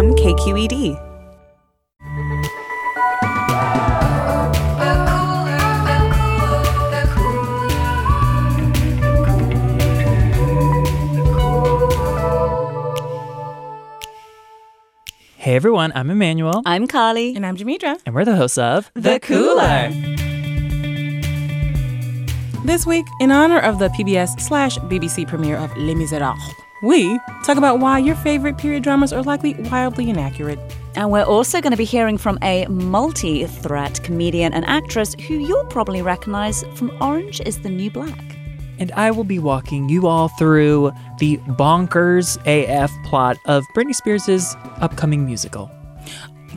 from KQED. Hey everyone, I'm Emmanuel, I'm Carly. And I'm Jamidra. and we're the hosts of The Cooler. This week, in honor of the PBS slash BBC premiere of Les Miserables, we talk about why your favorite period dramas are likely wildly inaccurate. And we're also going to be hearing from a multi threat comedian and actress who you'll probably recognize from Orange is the New Black. and I will be walking you all through the bonkers AF plot of Britney Spears' upcoming musical.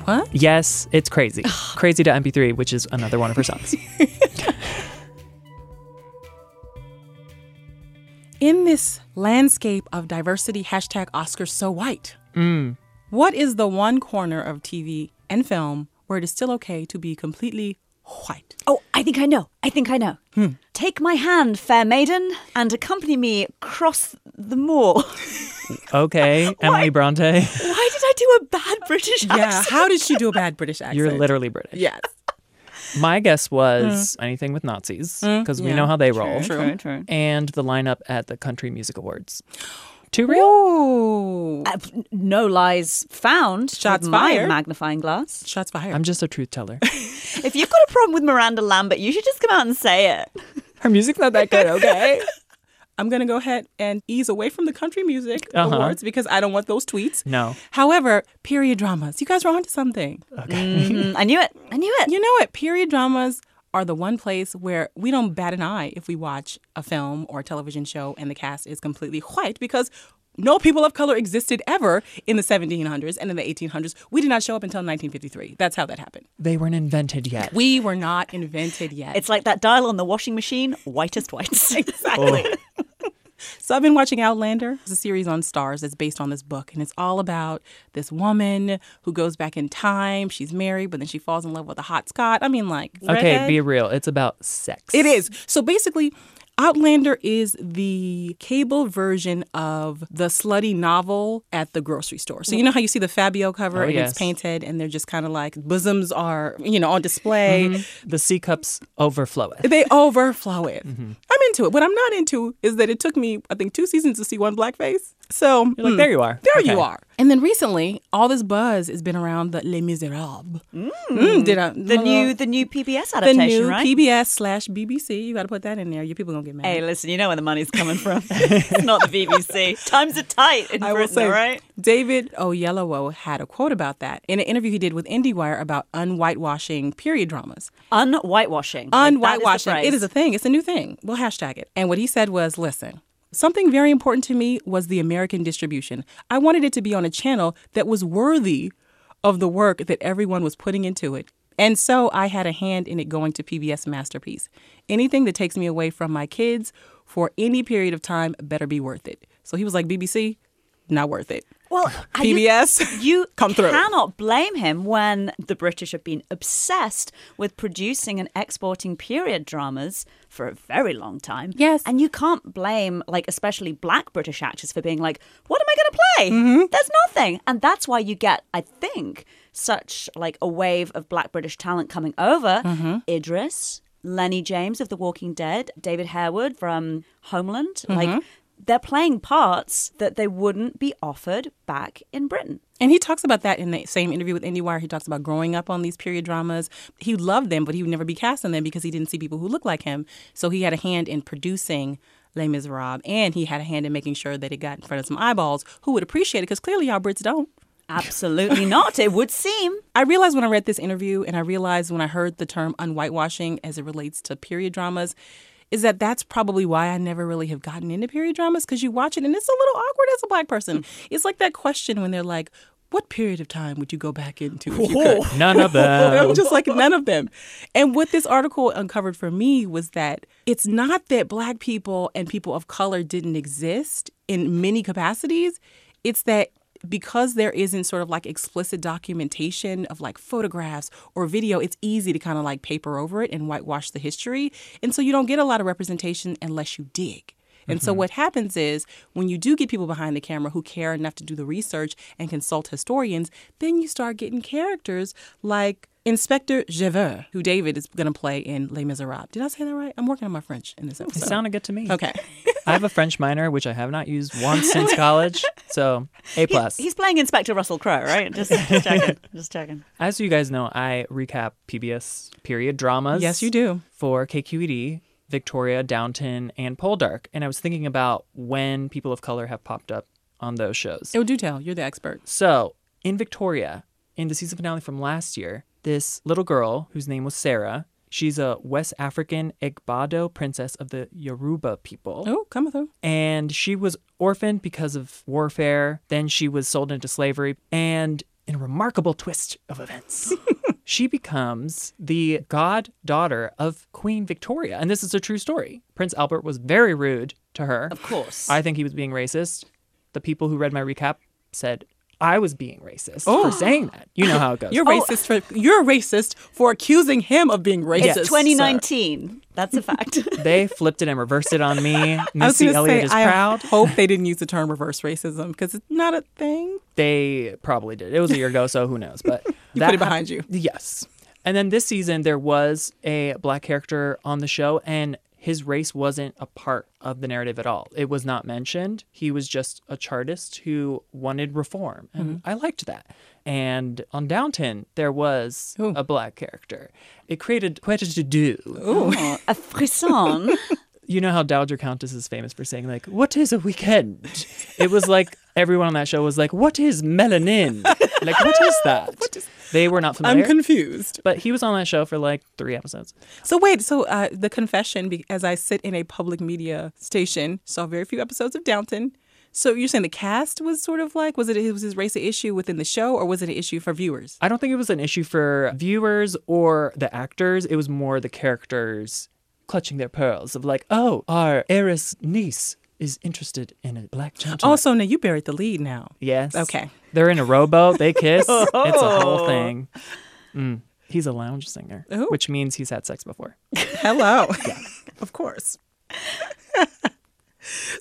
What? Yes, it's crazy. crazy to MP3, which is another one of her songs. In this landscape of diversity, hashtag Oscars so white, mm. what is the one corner of TV and film where it is still okay to be completely white? Oh, I think I know. I think I know. Hmm. Take my hand, fair maiden, and accompany me across the moor. Okay, Emily Bronte, Why did I do a bad British accent? Yeah, accent? how did she do a bad British accent? you're literally British. Yes. My guess was anything with Nazis, because we yeah. know how they roll. True, true. And the lineup at the Country Music Awards. Too real? Ooh. Uh, no lies found. Shots with my fired. magnifying glass. Shots fired. I'm just a truth teller. If you've got a problem with Miranda Lambert, you should just come out and say it. Her music's not that good, okay? I'm going to go ahead and ease away from the country music Uh-huh. awards because I don't want those tweets. No. However, period dramas. You guys are onto something. Mm, I knew it. I knew it. You know what? Period dramas are the one place where we don't bat an eye if we watch a film or a television show and the cast is completely white because no people of color existed ever in the 1700s and in the 1800s. We did not show up until 1953. That's how that happened. They weren't invented yet. We were not invented yet. It's like that dial on the washing machine, whitest whites. exactly. So I've been watching Outlander. It's a series on Starz that's based on this book, and it's all about this woman who goes back in time. She's married, but then she falls in love with a hot Scot. I mean, like, Okay, redhead. be real. It's about sex. It is. So basically, Outlander is the cable version of the slutty novel at the grocery store. So you know how you see the Fabio cover Oh, and yes. it's painted and they're just kind of like bosoms are, you know, on display. The C cups overflow it. They overflow it. Mm-hmm. I'm into it. What I'm not into is that it took me, I think, two seasons to see one blackface. So You're like, hmm, there you are. There Okay. you are. And then recently, all this buzz has been around the Les Miserables. Mm, did I, the new the new PBS adaptation, the new right? PBS slash BBC. You got to put that in there. Your people gonna get mad. hey, listen, you know where the money's coming from. it's not the BBC. Times are tight in I will say, right? David Oyelowo had a quote about that in an interview he did with IndieWire about unwhitewashing period dramas. Un-whitewashing. Like, is Unwhitewashing. it is a thing. It's a new thing. We'll hashtag it. And what he said was, listen. Something very important to me was the American distribution. I wanted it to be on a channel that was worthy of the work that everyone was putting into it. And so I had a hand in it going to PBS Masterpiece. Anything that takes me away from my kids for any period of time better be worth it. So he was like, BBC, not worth it. Well, are you- PBS, You come through. cannot blame him when the British have been obsessed with producing and exporting period dramas for a very long time. Yes. And you can't blame, like, especially black British actors for being like, what am I going to play? Mm-hmm. There's nothing. And that's why you get, I think, such like a wave of black British talent coming over. Mm-hmm. Idris, Lenny James of The Walking Dead, David Harewood from Homeland. Mm-hmm. Like, they're playing parts that they wouldn't be offered back in Britain. And he talks about that in the same interview with IndieWire. He talks about growing up on these period dramas. He loved them, but he would never be cast in them because he didn't see people who looked like him. So he had a hand in producing Les Miserables, and he had a hand in making sure that it got in front of some eyeballs who would appreciate it because clearly y'all Brits don't. Absolutely not, it would seem. I realized when I read this interview, and I realized when I heard the term unwhitewashing as it relates to period dramas, is that that's probably why I never really have gotten into period dramas because you watch it and it's a little awkward as a black person. It's like that question when they're like, what period of time would you go back into if you could? None of them. I'm just like none of them. And what this article uncovered for me was that it's not that black people and people of color didn't exist in many capacities. It's that because there isn't sort of like explicit documentation of like photographs or video, it's easy to kind of like paper over it and whitewash the history. And so you don't get a lot of representation unless you dig. And so mm-hmm. what happens is when you do get people behind the camera who care enough to do the research and consult historians, then you start getting characters like Inspector Javert, who David is going to play in Les Miserables. Did I say that right? I'm working on my French in this episode. It sounded good to me. okay. I have a French minor, which I have not used once since college. So A plus. He's playing Inspector Russell Crowe, right? Just, just checking. Just checking. As you guys know, I recap PBS period dramas. yes, you do. For KQED, Victoria, Downton, and Poldark. And I was thinking about when people of color have popped up on those shows. Oh, do tell. You're the expert. So, in Victoria, in the season finale from last year, this little girl whose name was Sarah, she's a West African Egbado princess of the Yoruba people. Oh, come through. And she was orphaned because of warfare. Then she was sold into slavery. And in a remarkable twist of events, she becomes the goddaughter of Queen Victoria. And this is a true story. Prince Albert was very rude to her. Of course. I think he was being racist. The people who read my recap said I was being racist Oh. for saying that. You know how it goes. You're oh. racist for you're racist for accusing him of being racist. it's 2019. That's a fact. they flipped it and reversed it on me. I was Missy Elliott say, is I proud. hope they didn't use the term reverse racism because it's not a thing. They probably did. It was a year ago, so who knows? But You that put it behind you. Yes. And then this season, there was a black character on the show, and his race wasn't a part of the narrative at all. It was not mentioned. He was just a chartist who wanted reform. And Mm-hmm. I liked that. And on Downton, there was Ooh. a black character. It created quite a to do. Oh, a frisson. You know how Dowager Countess is famous for saying, like, what is a weekend? it was like everyone on that show was like, what is melanin? like, what is that? They were not familiar. I'm confused. But he was on that show for like three episodes. So wait, so uh, the confession, as I sit in a public media station, saw very few episodes of Downton. So you're saying the cast was sort of like, was it was his race an issue within the show, or was it an issue for viewers? I don't think it was an issue for viewers or the actors. It was more the characters clutching their pearls of like, oh, our heiress niece is interested in a black gentleman. Also, now you buried the lead now. yes. Okay. They're in a rowboat. They kiss. it's a whole thing. Mm. He's a lounge singer, Ooh. which means he's had sex before. Hello. of course.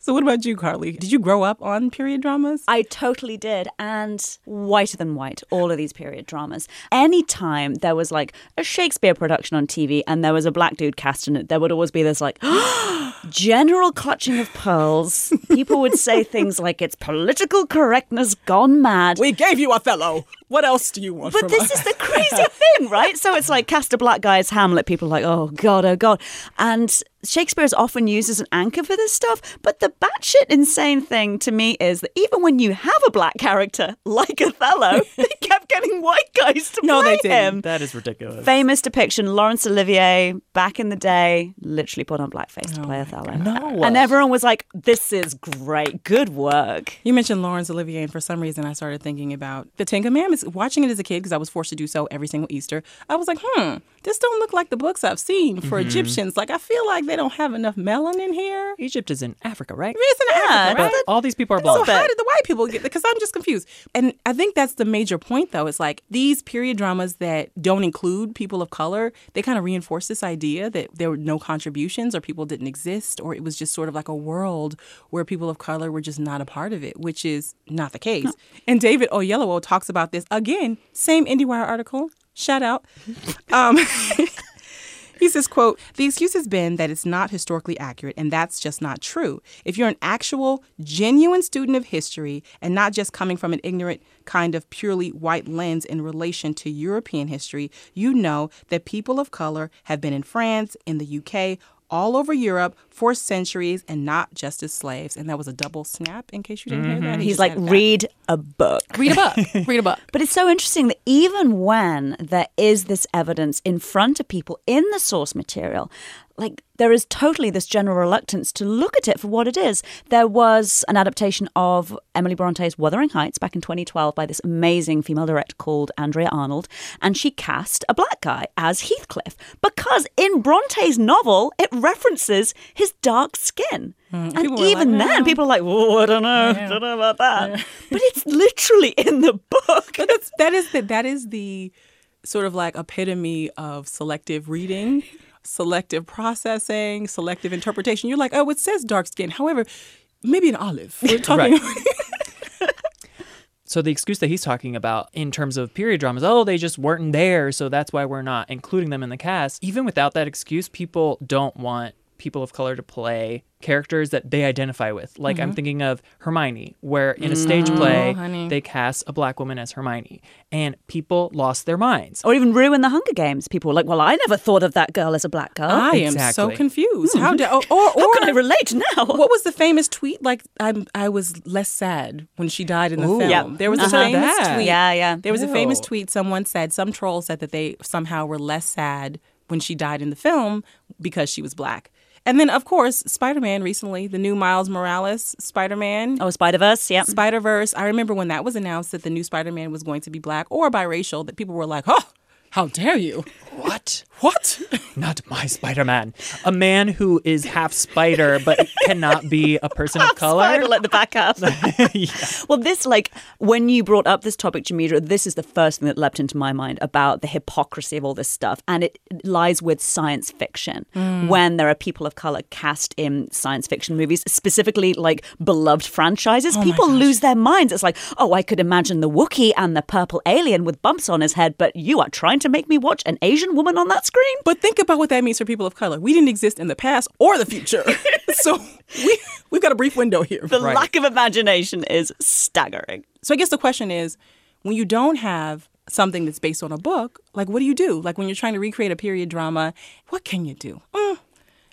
so what about you, Carly? Did you grow up on period dramas? I totally did. And whiter than white, all of these period dramas. Anytime there was like a Shakespeare production on TV and there was a black dude cast in it, there would always be this like general clutching of pearls. People would say things like it's political correctness gone mad. We gave you Othello. What else do you want But this us? is the crazy thing, right? So it's like cast a black guy as Hamlet. People are like, oh god, oh god, and Shakespeare is often used as an anchor for this stuff. But the batshit insane thing to me is that even when you have a black character like Othello, they kept getting white guys to No, play they didn't. him. That is ridiculous. Famous depiction: Laurence Olivier back in the day literally put on blackface to oh play Othello. No. and everyone was like, "This is great, good work." You mentioned Laurence Olivier, and for some reason, I started thinking about the Ten Commandments. Watching it as a kid, because I was forced to do so every single Easter, I was like, "Hmm, this don't look like the books I've seen for Mm-hmm. Egyptians. Like, I feel like they don't have enough melanin here. Egypt is in Africa, right? It's in Africa, But right? all these people are black. So how did the white people get? Because I'm just confused. And I think that's the major point, though. It's like these period dramas that don't include people of color. They kind of reinforce this idea that there were no contributions, or people didn't exist, or it was just sort of like a world where people of color were just not a part of it, which is not the case. And David Oyelowo talks about this again. Same IndieWire article. Shout out. Um, He says, quote, the excuse has been that it's not historically accurate, and that's just not true. If you're an actual, genuine student of history and not just coming from an ignorant kind of purely white lens in relation to European history, you know that people of color have been in France, in the UK, all over Europe for centuries and not just as slaves. And that was a double snap in case you didn't hear that. Mm-hmm. He He's like, read a book. read a book. read a book. But it's so interesting that even when there is this evidence in front of people in the source material, like there is totally this general reluctance to look at it for what it is. There was an adaptation of Emily Bronte's Wuthering Heights back in 2012 by this amazing female director called Andrea Arnold, and she cast a black guy as Heathcliff because in Bronte's novel it references his dark skin. Hmm, and people even like, then, "No." people are like, "Whoa, I don't know, don't know about that." But it's literally in the book. That's that is the that is the sort of like epitome of selective reading. Selective processing, selective interpretation. You're like, oh, it says dark skin. However, maybe an olive. We're talking. So the excuse that he's talking about in terms of period dramas, oh, they just weren't there, so that's why we're not including them in the cast. Even without that excuse, people don't want people of color to play characters that they identify with. Like I'm mm-hmm. thinking of Hermione, where in a stage mm-hmm. play oh, honey. they cast a black woman as Hermione, and people lost their minds. Or even ruin the Hunger Games. People were like, well, I never thought of that girl as a black girl. I am so Exactly. confused. Hmm. How did? Oh, or, or How can I relate now? What was the famous tweet? Like I'm, I was less sad when she died in the Ooh. film. Yep. There was a Uh-huh. famous that. tweet. Yeah, yeah. There was a famous tweet. Someone said some troll said that they somehow were less sad when she died in the film because she was black. And then, of course, Spider Man recently, the new Miles Morales Spider Man. Oh, Spider Verse. yeah. Spider Verse. I remember when that was announced that the new Spider Man was going to be black or biracial, that people were like, oh, how dare you? What? What? Not my Spider Man. A man who is half spider but cannot be a person of color. Spider like the back half. Well, this, like, when you brought up this topic, Jamidra, this is the first thing that leapt into my mind about the hypocrisy of all this stuff. And it lies with science fiction mm. when there are people of color cast in science fiction movies, specifically like beloved franchises. Oh people lose their minds. It's like, oh, I could imagine the Wookiee and the purple alien with bumps on his head, but you are trying to make me watch an Asian woman on that screen? But think about what that means for people of color. We didn't exist in the past or the future. so we, we've got a brief window here. The Right. lack of imagination is staggering. So I guess the question is when you don't have something that's based on a book, like what do you do? Like when you're trying to recreate a period drama, what can you do? Mm,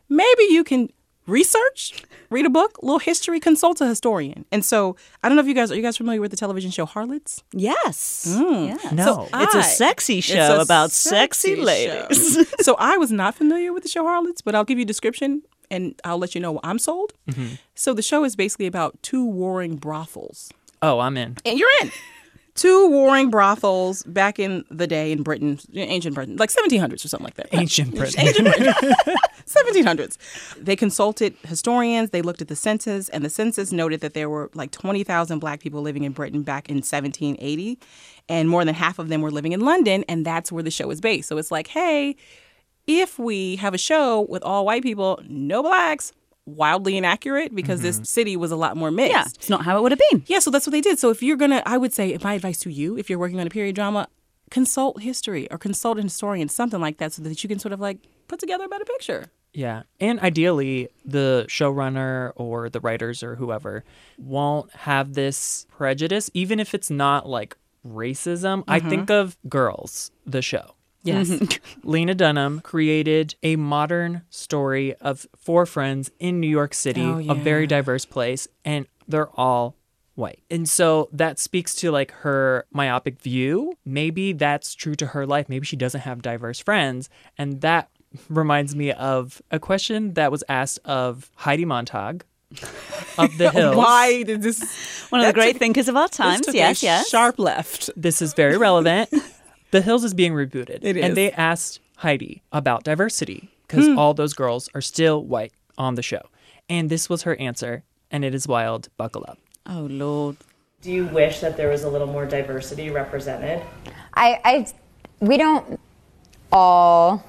maybe you can research, read a book, a little history, consult a historian. And so I don't know if you guys are you guys familiar with the television show Harlots? Yes. Mm. yes. No. It's a I- sexy show a about sexy, sexy ladies. show. so I was not familiar with the show Harlots, but I'll give you a description and I'll let you know I'm sold. So the show is basically about two warring brothels. Oh, I'm in. And you're in. Two warring brothels back in the day in Britain, ancient Britain, like 1700s or something like that. Ancient Britain. Ancient Britain. 1700s. They consulted historians, they looked at the census, and the census noted that there were like 20,000 black people living in Britain back in 1780, and more than half of them were living in London, and that's where the show is based. So it's like, hey, if we have a show with all white people, no blacks, wildly inaccurate because this mm-hmm. city was a lot more mixed. yeah, it's not how it would have been. Yeah, so that's what they did. So if you're gonna, I would say, my advice to you, if you're working on a period drama, consult history or consult an historian, something like that, so that you can sort of like put together a better picture. Yeah. And ideally, the showrunner or the writers or whoever won't have this prejudice, even if it's not like racism. I mm-hmm. think of Girls, the show. Yes. Mm-hmm. Lena Dunham created a modern story of four friends in New York City, Oh, a very diverse place, and they're all white. And so that speaks to like her myopic view. Maybe that's true to her life. Maybe she doesn't have diverse friends. And that reminds me of a question that was asked of Heidi Montag of the Hills. Why did this? One of the great thinkers of our times. Yes, yes. Sharp left. This is very relevant. The Hills is being rebooted. It is. And they asked Heidi about diversity because Hmm. all those girls are still white on the show. And this was her answer, and it is wild. Buckle up. Oh Lord. Do you wish that there was a little more diversity represented? I, I, we don't all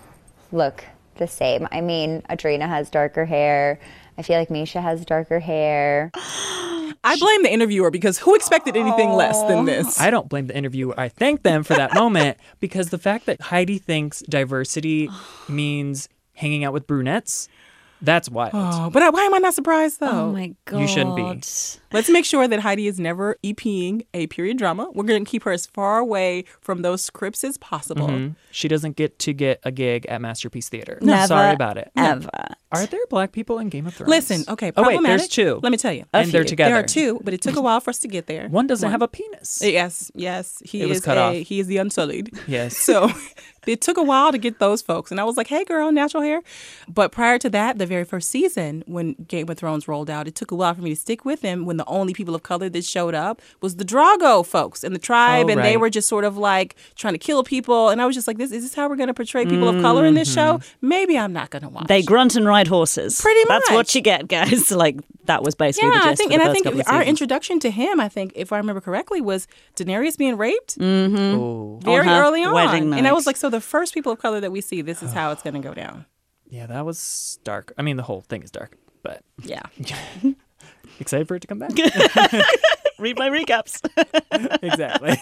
look the same. I mean, Audrina has darker hair. I feel like Mischa has darker hair. I blame the interviewer because who expected anything less than oh. this? I don't blame the interviewer. I thank them for that moment because the fact that Heidi thinks diversity means hanging out with brunettes, that's wild. Oh, but why am I not surprised though? Oh my god. You shouldn't be. Let's make sure that Heidi is never EPing a period drama. We're going to keep her as far away from those scripts as possible. Mhm. She doesn't get to get a gig at Masterpiece Theater. Never, Sorry about it. Ever. Are there black people in Game of Thrones? Listen, okay, Oh wait, there's two. Let me tell you. and they're together. There are two, but it took a while for us to get there. One doesn't have a penis. Yes, yes, he It was cut a, off. he is the unsullied. Yes. So it took a while to get those folks, and I was like, "Hey, girl, natural hair." But prior to that, the very first season when Game of Thrones rolled out, it took a while for me to stick with them. When the only people of color that showed up was the Drogo folks and the tribe, Oh, and they were just sort of like trying to kill people. And I was just like, "This is this how we're going to portray people of color in this mm-hmm. show? Maybe I'm not going to watch." They grunt and ride horses. Pretty much. That's what you get, guys. Like that was basically the yeah, gist I think, for and the I think our introduction to him, I think, if I remember correctly, was Daenerys being raped. Ooh. very her early on. wedding And I was like, so the first people of color that we see, this is how it's going to go down. Yeah, that was dark. I mean, the whole thing is dark, but Yeah. excited for it to come back. Read my recaps. exactly.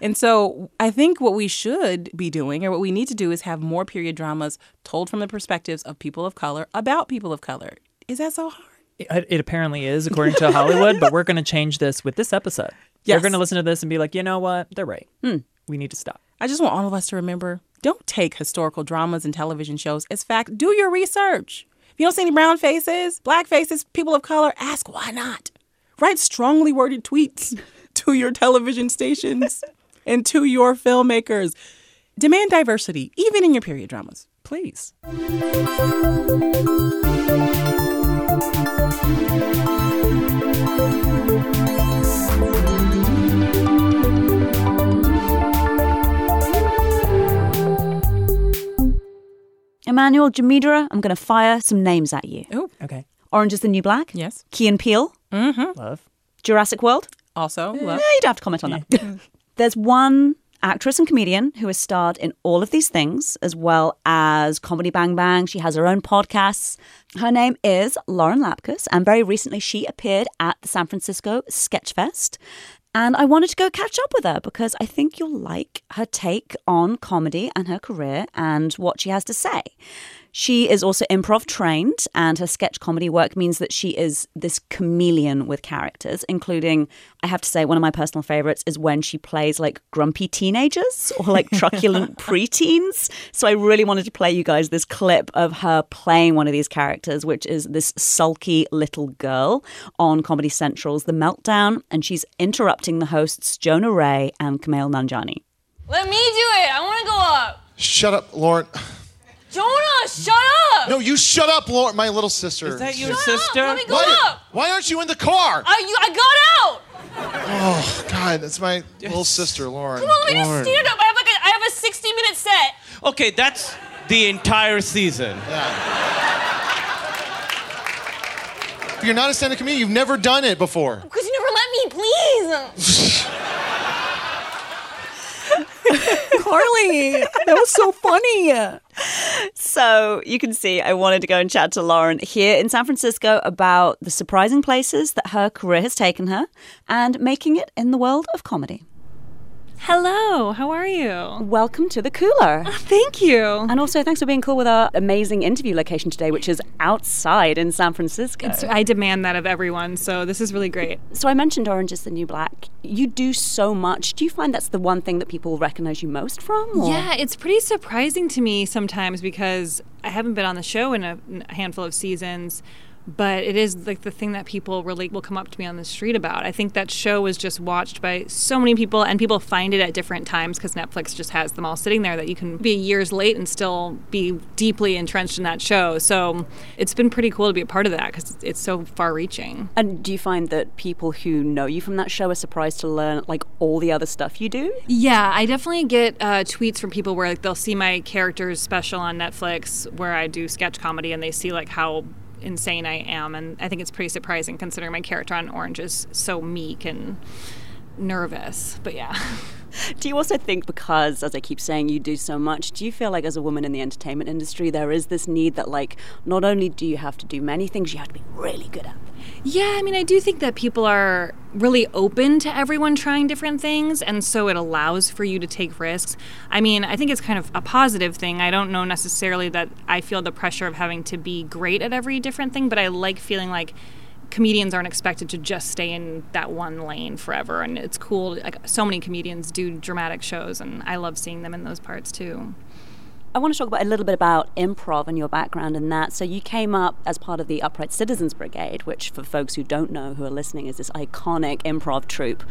And so I think what we should be doing, or what we need to do, is have more period dramas told from the perspectives of people of color about people of color. Is that so hard? It, it apparently is, according to Hollywood, but we're going to change this with this episode. They're going to listen to this and be like, you know what? They're right. Hmm. We need to stop. I just want all of us to remember don't take historical dramas and television shows as fact. Do your research. If you don't see any brown faces, black faces, people of color, ask why not. Write strongly worded tweets to your television stations and to your filmmakers. Demand diversity, even in your period dramas. Please. Emmanuel Jamidra, I'm going to fire some names at you. Oh, Okay. Orange is the New Black. yes. Key and Peele. Love. Jurassic World. Also, Eh, love. you don't have to comment on that. There's one actress and comedian who has starred in all of these things, as well as Comedy Bang Bang. She has her own podcasts. Her name is Lauren Lapkus, and very recently she appeared at the San Francisco Sketchfest. And I wanted to go catch up with her because I think you'll like her take on comedy and her career and what she has to say. She is also improv trained, and her sketch comedy work means that she is this chameleon with characters, including, I have to say, one of my personal favorites is when she plays like grumpy teenagers or like truculent preteens. So I really wanted to play you guys this clip of her playing one of these characters, which is this sulky little girl on Comedy Central's The Meltdown, and she's interrupting the hosts Jonah Ray and Kumail Nanjiani. Let me do it. I want to go up. Shut up, Lauren. Jonah, shut up. No, you shut up, Lauren, my little sister. Is that your Shut sister? Up. Let me go Why, up. why aren't you in the car? I, you, I got out. Oh, God, that's my little sister, Lauren. Come on, let me Lauren. just stand up. I have like a, I have a 60 minute set. Okay, that's the entire season. If you're not a stand-up comedian, you've never done it before. Because you never let me, please. Carly, that was so funny. So you can see I wanted to go and chat to Lauren here in San Francisco about the surprising places that her career has taken her and making it in the world of comedy. Hello, how are you? Welcome to the cooler. Thank you. And also, thanks for being cool with our amazing interview location today, which is outside in San Francisco. So I demand that of everyone, so this is really great. so I mentioned Orange is the New Black. You do so much. Do you find that's the one thing that people recognize you most from? or- Yeah, it's pretty surprising to me sometimes because I haven't been on the show in a handful of seasons. But it is like the thing that people really will come up to me on the street about. I think that show was just watched by so many people, and people find it at different times because Netflix just has them all sitting there that you can be years late and still be deeply entrenched in that show. So it's been pretty cool to be a part of that because it's so far reaching. And do you find that people who know you from that show are surprised to learn like all the other stuff you do? Yeah, I definitely get uh, tweets from people where like they'll see my characters special on Netflix where I do sketch comedy and they see like how insane I am and I think it's pretty surprising considering my character on Orange is so meek and nervous. But yeah. Do you also think because, as I keep saying, you do so much, do you feel like as a woman in the entertainment industry, there is this need that, like, not only do you have to do many things, you have to be really good at? Yeah, I mean, I do think that people are really open to everyone trying different things, and so it allows for you to take risks. I mean, I think it's kind of a positive thing. I don't know necessarily that I feel the pressure of having to be great at every different thing, but I like feeling like comedians aren't expected to just stay in that one lane forever and it's cool like so many comedians do dramatic shows and i love seeing them in those parts too I want to talk about a little bit about improv and your background in that. So, you came up as part of the Upright Citizens Brigade, which, for folks who don't know who are listening, is this iconic improv troupe.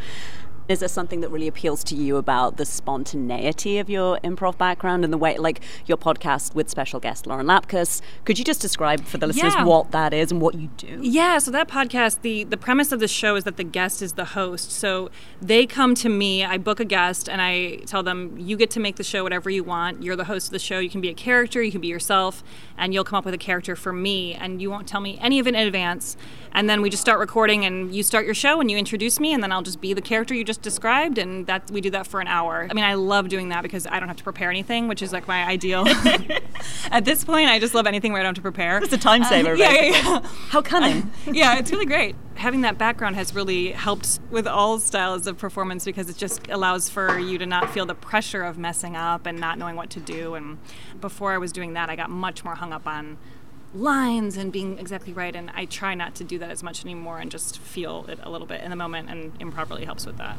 Is there something that really appeals to you about the spontaneity of your improv background and the way, like your podcast with special guest Lauren Lapkus? Could you just describe for the listeners Yeah. what that is and what you do? Yeah, so that podcast, the the premise of the show is that the guest is the host. So they come to me, I book a guest, and I tell them, you get to make the show whatever you want. You're the host of the show. You can be a character, you can be yourself, and you'll come up with a character for me, and you won't tell me any of it in advance. And then we just start recording, and you start your show, and you introduce me, and then I'll just be the character you just just described, and that we do that for an hour. I mean, I love doing that because I don't have to prepare anything, which is like my ideal. At this point, I just love anything where I don't have to prepare. It's a time uh, saver, yeah, yeah, yeah. How cunning. yeah, it's really great. Having that background has really helped with all styles of performance because it just allows for you to not feel the pressure of messing up and not knowing what to do. And before I was doing that, I got much more hung up on lines and being exactly right. And I try not to do that as much anymore and just feel it a little bit in the moment. And improv really helps with that.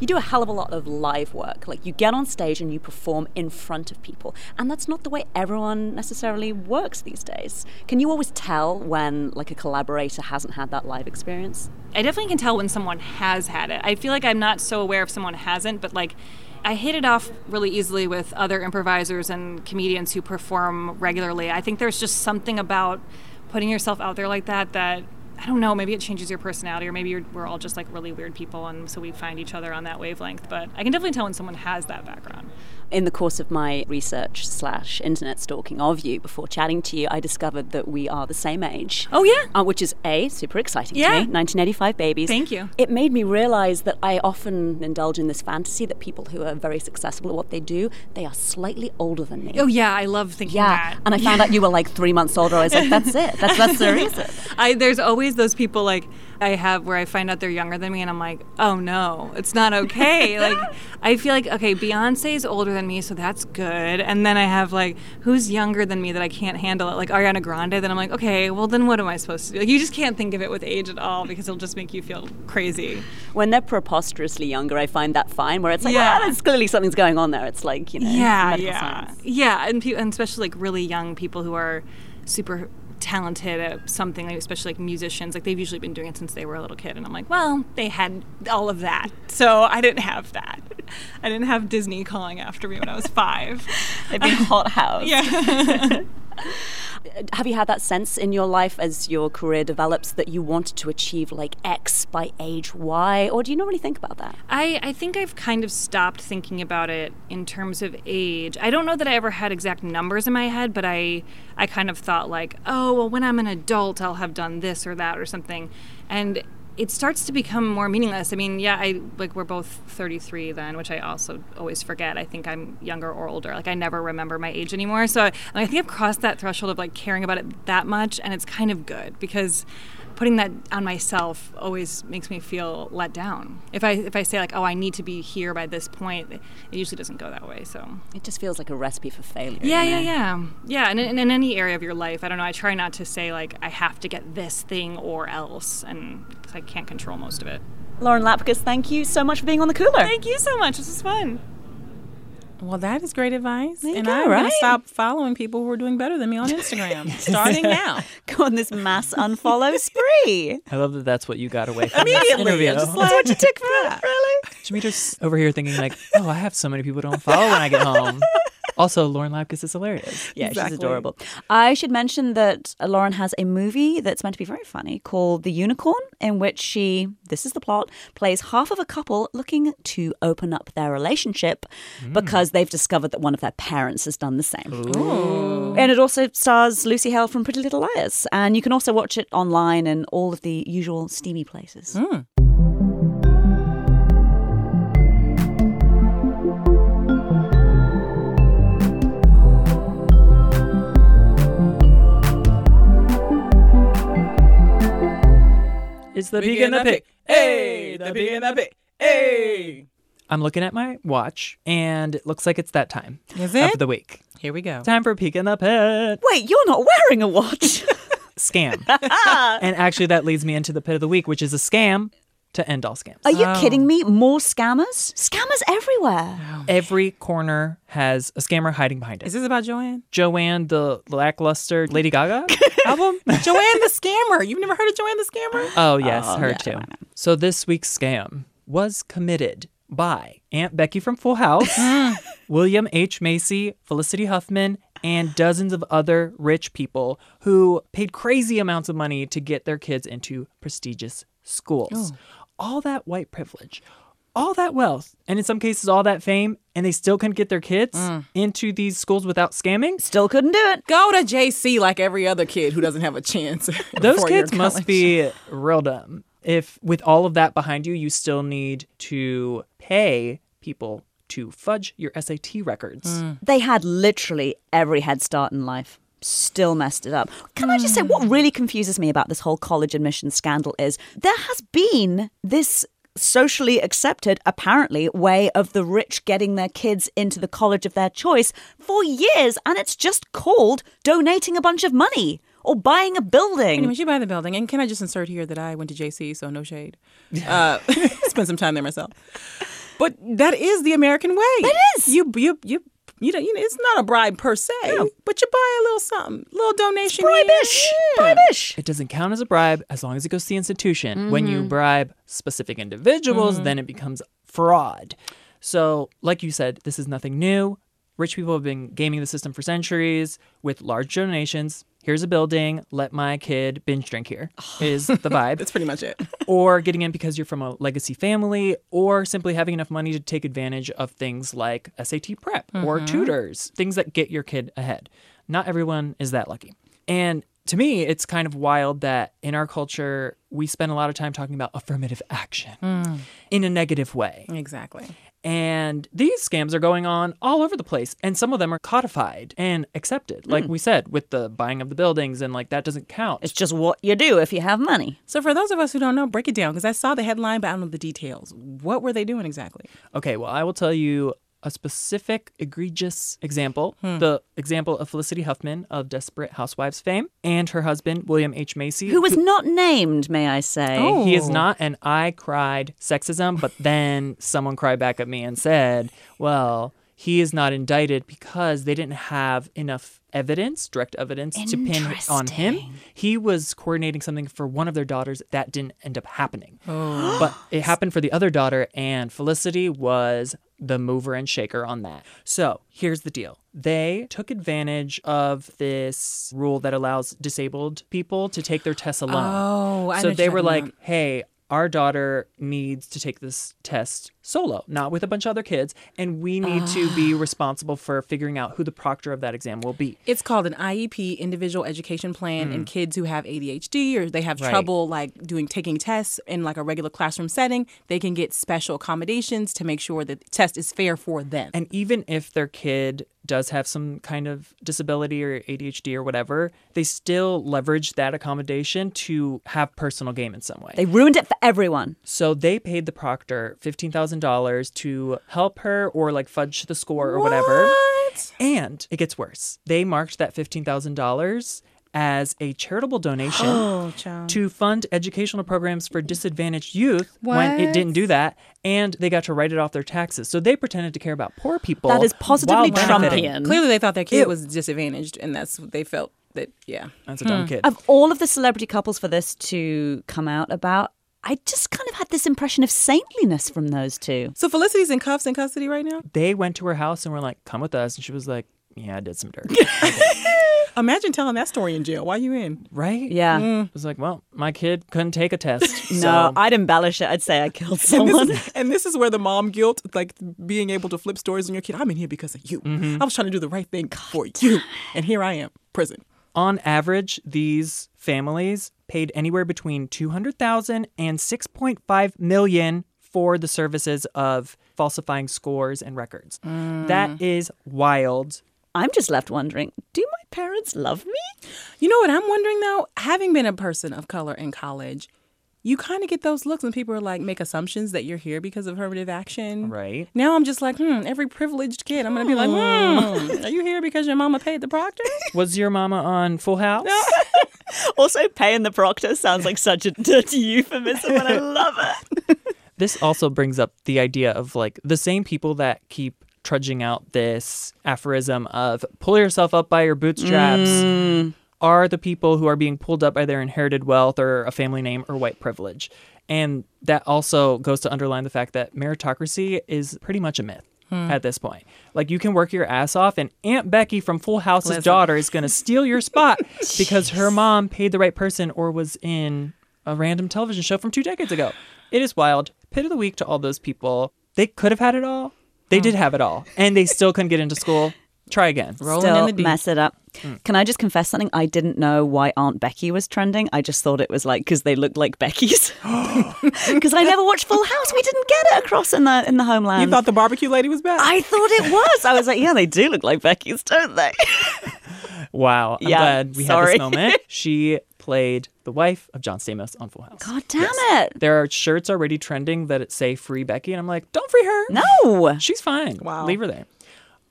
You do a hell of a lot of live work. Like you get on stage and you perform in front of people. And that's not the way everyone necessarily works these days. Can you always tell when like a collaborator hasn't had that live experience? I definitely can tell when someone has had it. I feel like I'm not so aware if someone hasn't, but like I hit it off really easily with other improvisers and comedians who perform regularly. I think there's just something about putting yourself out there like that that I don't know, maybe it changes your personality, or maybe we're all just like really weird people, and so we find each other on that wavelength. But I can definitely tell when someone has that background. In the course of my research slash internet stalking of you before chatting to you, I discovered that we are the same age. Oh, yeah. Uh, which is A, super exciting Yeah. to me. 1985 babies. Thank you. It made me realize that I often indulge in this fantasy that people who are very successful at what they do, they are slightly older than me. Oh yeah, I love thinking Yeah, that. and I found out you were like three months older. I was like, that's it. That's that's the reason. I there's always those people like I have where I find out they're younger than me and I'm like, oh no, it's not okay. like I feel like okay, Beyonce's older than me, so that's good. And then I have like who's younger than me that I can't handle it, like Ariana Grande. Then I'm like, okay, well then what am I supposed to do? Like you just can't think of it with age at all because it'll just make you feel crazy. When they're preposterously younger, I find that fine. Where it's like, Yeah. yeah, there's clearly something's going on there. It's like you know, yeah, yeah, science. yeah, and, pe- and especially like really young people who are super talented at something, like especially like musicians. Like they've usually been doing it since they were a little kid, and I'm like, well, they had all of that, so I didn't have that. I didn't have Disney calling after me when I was five. They've been hot house. yeah. Have you had that sense in your life as your career develops that you wanted to achieve like X by age Y, or do you not really think about that? I, I think I've kind of stopped thinking about it in terms of age. I don't know that I ever had exact numbers in my head, but I I kind of thought like, oh well, when I'm an adult, I'll have done this or that or something, and it starts to become more meaningless. I mean, yeah, I like we're both 33 then, which I also always forget. I think I'm younger or older. Like I never remember my age anymore. So I, I think I've crossed that threshold of like caring about it that much, and it's kind of good because putting that on myself always makes me feel let down. If I if I say like, oh, I need to be here by this point, it usually doesn't go that way. So It just feels like a recipe for failure. yeah, yeah, know? yeah, yeah. And in, in any area of your life, I don't know. I try not to say like I have to get this thing or else, and 'cause I can't control most of it. Lauren Lapkus, thank you so much for being on the cooler. Thank you so much. This is fun. Well, that is great advice. you and go, I'm going to stop following people who are doing better than me on Instagram starting now. Go on this mass unfollow spree. I love that that's what you got away from this Immediately. interview. I'm just like, what you took from that? really? Jamidra's over here thinking like, oh, I have so many people who don't follow when I get home. Also, Lauren Lapkus is hilarious. Yeah, Exactly. she's adorable. I should mention that Lauren has a movie that's meant to be very funny called The Unicorn, in which she, this is the plot, plays half of a couple looking to open up their relationship hmm. because they've discovered that one of their parents has done the same. Ooh. And it also stars Lucy Hale from Pretty Little Liars. And you can also watch it online in all of the usual steamy places. Hmm. It's the pig and the pig. Hey, the pig and the pig. Hey. I'm looking at my watch, and it looks like it's that time Is of the week. Here we go. Time for Peek in the Pit. Wait, you're not wearing a watch. Scam. and actually, that leads me into the pit of the week, which is a scam to end all scams. Are you Oh. kidding me? More scammers? Scammers everywhere. Oh, Every corner has a scammer hiding behind it. Is this about Joanne? Joanne, the lackluster Lady Gaga album? Joanne the scammer. You've never heard of Joanne the scammer? Oh, yes, Oh, her yeah, too. So this week's scam was committed by Aunt Becky from Full House, William H. Macy, Felicity Huffman, and dozens of other rich people who paid crazy amounts of money to get their kids into prestigious schools. Oh. All that white privilege, all that wealth, and in some cases, all that fame, and they still couldn't get their kids mm. into these schools without scamming? Still couldn't do it. Go to JC like every other kid who doesn't have a chance. Those kids must be real dumb. If with all of that behind you, you still need to pay people to fudge your SAT records. Mm. They had literally every head start in life. Still messed it up. Can I just say what really confuses me about this whole college admission scandal is there has been this socially accepted, apparently, way of the rich getting their kids into the college of their choice for years, and it's just called donating a bunch of money or buying a building. Anyway, you buy the building, and can I just insert here that I went to JC, so no shade. Uh, spent some time there myself. But that is the American way. It is. You you you. You know, you know, it's not a bribe per se, but you buy a little something, little donation. Bribe-ish. Yeah. Bribe-ish. It doesn't count as a bribe as long as it goes to the institution. When you mm-hmm. bribe specific individuals, mm-hmm. then it becomes fraud. So, like you said, this is nothing new. Rich people have been gaming the system for centuries with large donations. Here's a building, let my kid binge drink here, is the vibe. That's pretty much it. or getting in because you're from a legacy family, or simply having enough money to take advantage of things like SAT prep or mm-hmm. tutors, things that get your kid ahead. Not everyone is that lucky. And to me, it's kind of wild that in our culture, we spend a lot of time talking about affirmative action mm. in a negative way. Exactly. And these scams are going on all over the place. And some of them are codified and accepted. Like hmm. we said, with the buying of the buildings, and like that doesn't count. It's just what you do if you have money. So for those of us who don't know, break it down because I saw the headline, but I don't know the details. What were they doing exactly? Okay, well, I will tell you a specific egregious example hmm. the example of Felicity Huffman of Desperate Housewives fame and her husband, William H. Macy. Who was not named, may I say? He is oh. not, and I cried sexism, but then someone cried back at me and said, well, he is not indicted because they didn't have enough evidence, direct evidence, to pin on him. He was coordinating something for one of their daughters that didn't end up happening. Oh. But it happened for the other daughter, and Felicity was the mover and shaker on that. So here's the deal they took advantage of this rule that allows disabled people to take their tests alone. Oh, I so they were like, hey, our daughter needs to take this test solo, not with a bunch of other kids, and we need to be Ah. responsible for figuring out who the proctor of that exam will be. It's called an IEP, individual education plan, and kids who have ADHD or they have Right. trouble like doing taking tests in like a regular classroom setting, they can get special accommodations to make sure that the test is fair for them. And even if their kid does have some kind of disability or ADHD or whatever, they still leverage that accommodation to have personal gain in some way. They ruined it for everyone. So they paid the proctor $15,000 to help her or like fudge the score or whatever. What? And it gets worse. They marked that $15,000 as a charitable donation Oh, to fund educational programs for disadvantaged youth when it didn't do that. And they got to write it off their taxes. So they pretended to care about poor people. That is positively. Trumpian. Clearly, they thought their kid Ew. was disadvantaged, and that's what they felt that. Yeah. That's a dumb hmm. kid. Of all of the celebrity couples for this to come out about, I just kind of had this impression of saintliness from those two. So Felicity's in cuffs in custody right now. they went to her house and were like, come with us. And she was like, yeah, I did some dirt. Imagine telling that story in jail. Why are you in? right? Yeah. Mm. I was like, well, my kid couldn't take a test. No, so- I'd embellish it. I'd say I killed And this, someone. is, and this is where the mom guilt, like being able to flip stories on your kid. I'm in here because of you. Mm-hmm. I was trying to do the right thing for you, and here I am, prison. On average, these families paid anywhere between 200,000 and 6.5 million for the services of falsifying scores and records. That mm. is wild. I'm just left wondering do my parents love me? You know what I'm wondering though? Having been a person of color in college, you kind of get those looks when people are like make assumptions that you're here because of affirmative action. Right. Now I'm just like, hmm, every privileged kid, I'm gonna be like, hmm, are you here because your mama paid the proctor? Was your mama on Full House? Also, paying the proctor sounds like such a dirty euphemism, and I love it. This also brings up the idea of like the same people that keep trudging out this aphorism of pull yourself up by your bootstraps mm. are the people who are being pulled up by their inherited wealth or a family name or white privilege. And that also goes to underline the fact that meritocracy is pretty much a myth. Hmm. At this point, like you can work your ass off, and Aunt Becky from Full House's Listen. daughter is going to steal your spot because her mom paid the right person or was in a random television show from two decades ago. It is wild. Pit of the week to all those people. They could have had it all. They did have it all, and they still couldn't get into school. Try again. Rolling Still in the deep. mess it up. Mm. Can I just confess something? I didn't know why Aunt Becky was trending. I just thought it was like because they looked like Becky's. Because I never watched Full House. We didn't get it across in the in the homeland. You thought the barbecue lady was back? I thought it was. I was like, yeah, they do look like Becky's, don't they? Wow. I'm Yeah, glad we had sorry. this moment. She played the wife of John Stamos on Full House. God damn Yes. it! There are shirts already trending that say free Becky, and I'm like, don't free her. No. She's fine. Wow. Leave her there.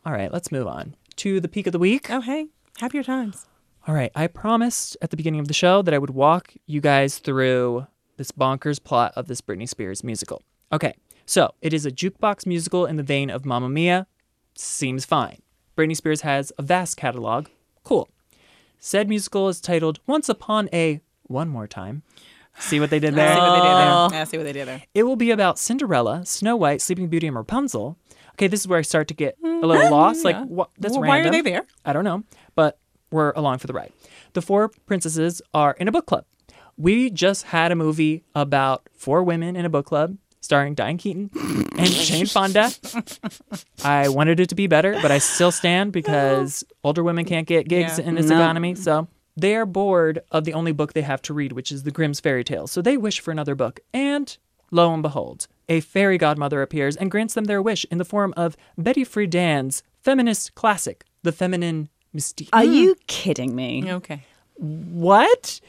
All right, let's move on to the peak of the week. oh, hey, happier times. All right, I promised at the beginning of the show that I would walk you guys through this bonkers plot of this Britney Spears musical. Okay, so it is a jukebox musical in the vein of Mamma Mia. Seems fine. Britney Spears has a vast catalog. Cool. Said musical is titled Once Upon a One More Time. See what they did there? I see what they did there. I see what they did there. It will be about Cinderella, Snow White, Sleeping Beauty, and Rapunzel. Okay, this is where I start to get a little mm-hmm. lost. Like, yeah. what? That's Well, why are random. they there? I don't know, but we're along for the ride. The four princesses are in a book club. We just had a movie about four women in a book club starring Diane Keaton and Jane Fonda. I wanted it to be better, but I still stand because older women can't get gigs Yeah. in this No. economy. So they are bored of the only book they have to read, which is the Grimm's fairy tales. So they wish for another book. And lo and behold, a fairy godmother appears and grants them their wish in the form of Betty Friedan's feminist classic, The Feminine Mystique. Are hmm. you kidding me? Okay. What?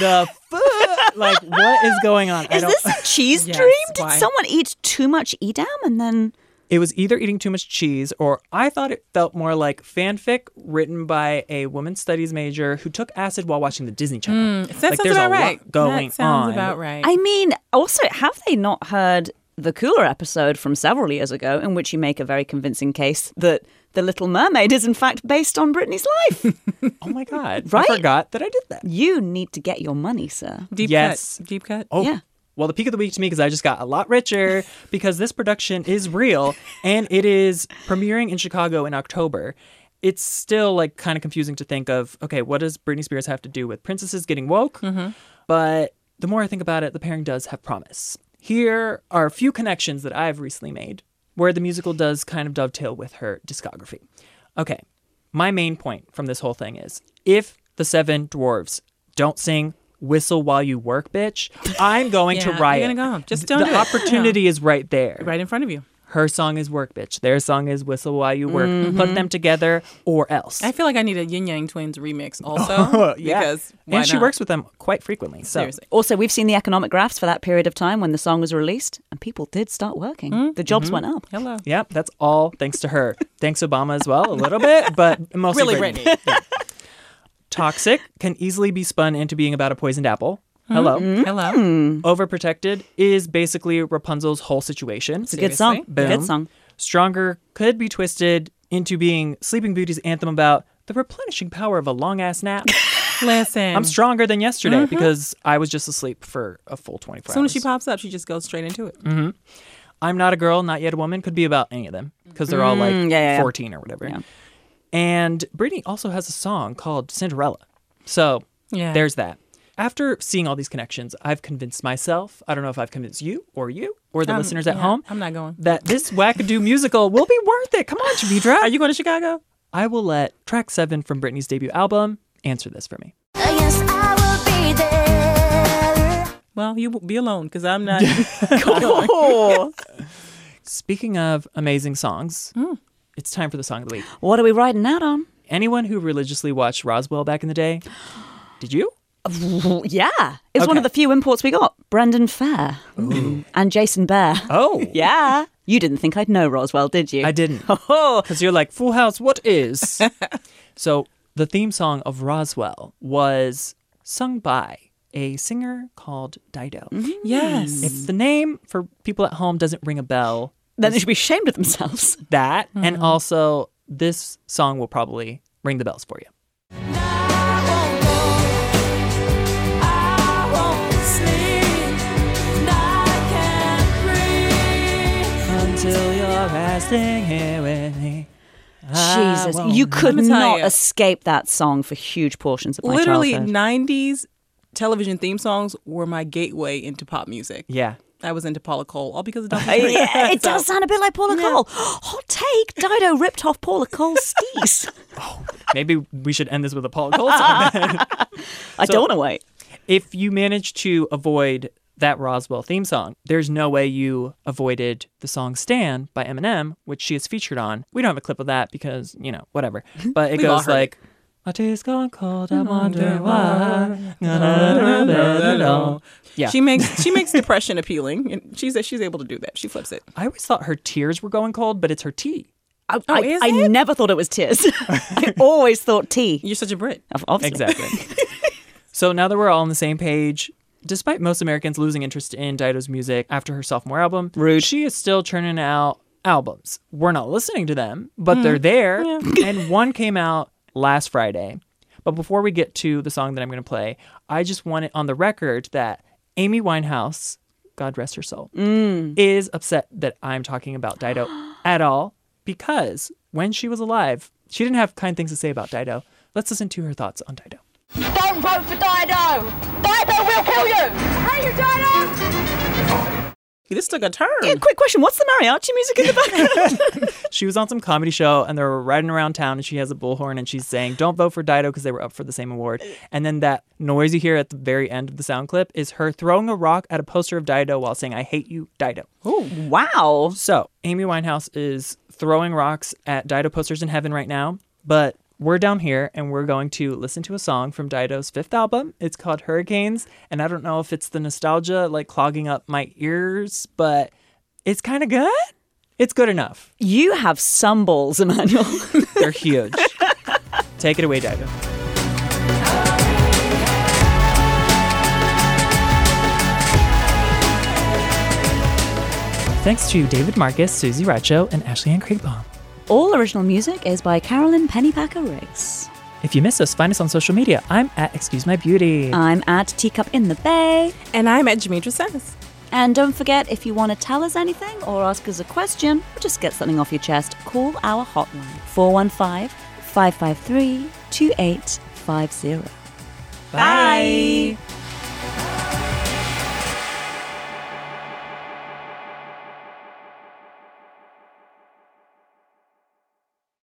the fuck? Like, what is going on? I Is don't. this a cheese Yes, dream? Did why? someone eat too much Edam and then? It was either eating too much cheese, or I thought it felt more like fanfic written by a women's studies major who took acid while watching the Disney Channel. Mm, that like, sounds there's about a lot right. going that sounds on. about right. I mean, also, have they not heard the cooler episode from several years ago in which you make a very convincing case that The Little Mermaid is in fact based on Britney's life? Oh my god! Right? I forgot that I did that. you need to get your money, sir. deep yes. cut. Deep cut. Oh, Yeah. Well, the peak of the week to me because I just got a lot richer because this production is real and it is premiering in Chicago in October. It's still like kind of confusing to think of. Okay, what does Britney Spears have to do with princesses getting woke? Mm-hmm. But the more I think about it, the pairing does have promise. Here are a few connections that I've recently made where the musical does kind of dovetail with her discography. Okay, my main point from this whole thing is if the seven dwarves don't sing whistle while you work bitch i'm going Yeah, to you're riot gonna go. Just don't the do it. opportunity is right there Right in front of you. Her song is work bitch their song is whistle while you work put mm-hmm. them together or else I feel like I need a Yin Yang Twins remix also. yeah Because why and she not? works with them quite frequently so Seriously. Also, we've seen the economic graphs for that period of time when the song was released, and people did start working. Mm-hmm. The jobs went up. Hello. Yep, that's all thanks to her. thanks Obama as well, a little bit, but mostly Really, Britney. Britney. Yeah. Toxic can easily be spun into being about a poisoned apple. Hello. Mm-hmm. Hello. Mm-hmm. Overprotected is basically Rapunzel's whole situation. It's a good song. Seriously? Boom. Good song. Stronger could be twisted into being Sleeping Beauty's anthem about the replenishing power of a long ass nap. Listen. I'm stronger than yesterday mm-hmm. because I was just asleep for a full 24 As soon hours. as she pops up, she just goes straight into it. I'm not a girl, not yet a woman could be about any of them because they're all mm, like Mm, yeah, yeah, yeah. 14 or whatever. Yeah. And Britney also has a song called Cinderella. So Yeah. there's that. After seeing all these connections, I've convinced myself, I don't know if I've convinced you or you or the Um, listeners at yeah, home, I'm not going. that this wackadoo musical will be worth it. Come on, Jamidra. Are you going to Chicago? I will let track seven from Britney's debut album answer this for me. Well, you will be alone because I'm not. Oh. Speaking of amazing songs, Hmm. it's time for the song of the week. what are we riding out on? Anyone who religiously watched Roswell back in the day, did you? Yeah. It's one of the few imports we got. Brendan Fehr. And Jason Behr. Oh, Yeah. You didn't think I'd know Roswell, did you? I didn't. Oh, Because you're like, Full House, what is? so the theme song of Roswell was sung by a singer called Dido. Mm-hmm. yes. If the name for people at home doesn't ring a bell, then they should be ashamed of themselves. that and mm-hmm. also this song will probably ring the bells for you. Resting here with me. Jesus, you could Let me tell not you. escape that song for huge portions of my Literally, childhood. 90s television theme songs were my gateway into pop music. Yeah. I was into Paula Cole, all because of Dawson's Creek. yeah, it So- does sound a bit like Paula Cole. Hot take: Dido ripped off Paula Cole's steez. Oh, maybe we should end this with a Paula Cole song. then. I So- don't want to wait. if you manage to avoid that Roswell theme song, there's no way you avoided the song Stan by Eminem, which she is featured on. We don't have a clip of that because, you know, whatever. Mhm. But it goes heard it. like, My tea's gone cold, I wonder why. Yeah. She makes she makes depression appealing, and she's she's able to do that. She flips it. I always thought her tears were going cold, but it's her tea. I, Oh, I, is I it? never thought it was tears. I always thought tea. You're such a Brit. Obviously. Exactly. so now that we're all on the same page, despite most Americans losing interest in Dido's music after her sophomore album, Rude. she is still churning out albums. We're not listening to them, but they're mm. there. And one came out last Friday. But before we get to the song that I'm going to play, I just want it on the record that Amy Winehouse, God rest her soul, mm. is upset that I'm talking about Dido at all because when she was alive, she didn't have kind things to say about Dido. Let's listen to her thoughts on Dido. Don't vote for Dido! Dido will kill you! Hey, you Dido! This took a turn. Yeah, quick question: What's the mariachi music in the background? She was on some comedy show and they were riding around town and she has a bullhorn and she's saying, Don't vote for Dido because they were up for the same award. And then that noise you hear at the very end of the sound clip is her throwing a rock at a poster of Dido while saying, I hate you, Dido. Oh, wow. So Amy Winehouse is throwing rocks at Dido posters in heaven right now, but we're down here and we're going to listen to a song from Dido's fifth album. It's called Hurricanes, and I don't know if it's the nostalgia like clogging up my ears, but it's kind of good. It's good enough. You have some balls, Emmanuel. They're huge. Take it away, Dido. Thanks to David Marcus, Susie Racho, and Ashley Ann Craigbaum. All original music is by Carolyn Pennypacker Riggs. If you miss us, find us on social media. I'm at Excuse My Beauty. I'm at Teacup in the Bay. And I'm at Jamidra Says. And don't forget, if you want to tell us anything or ask us a question or just get something off your chest, call our hotline 415 553 2850. Bye.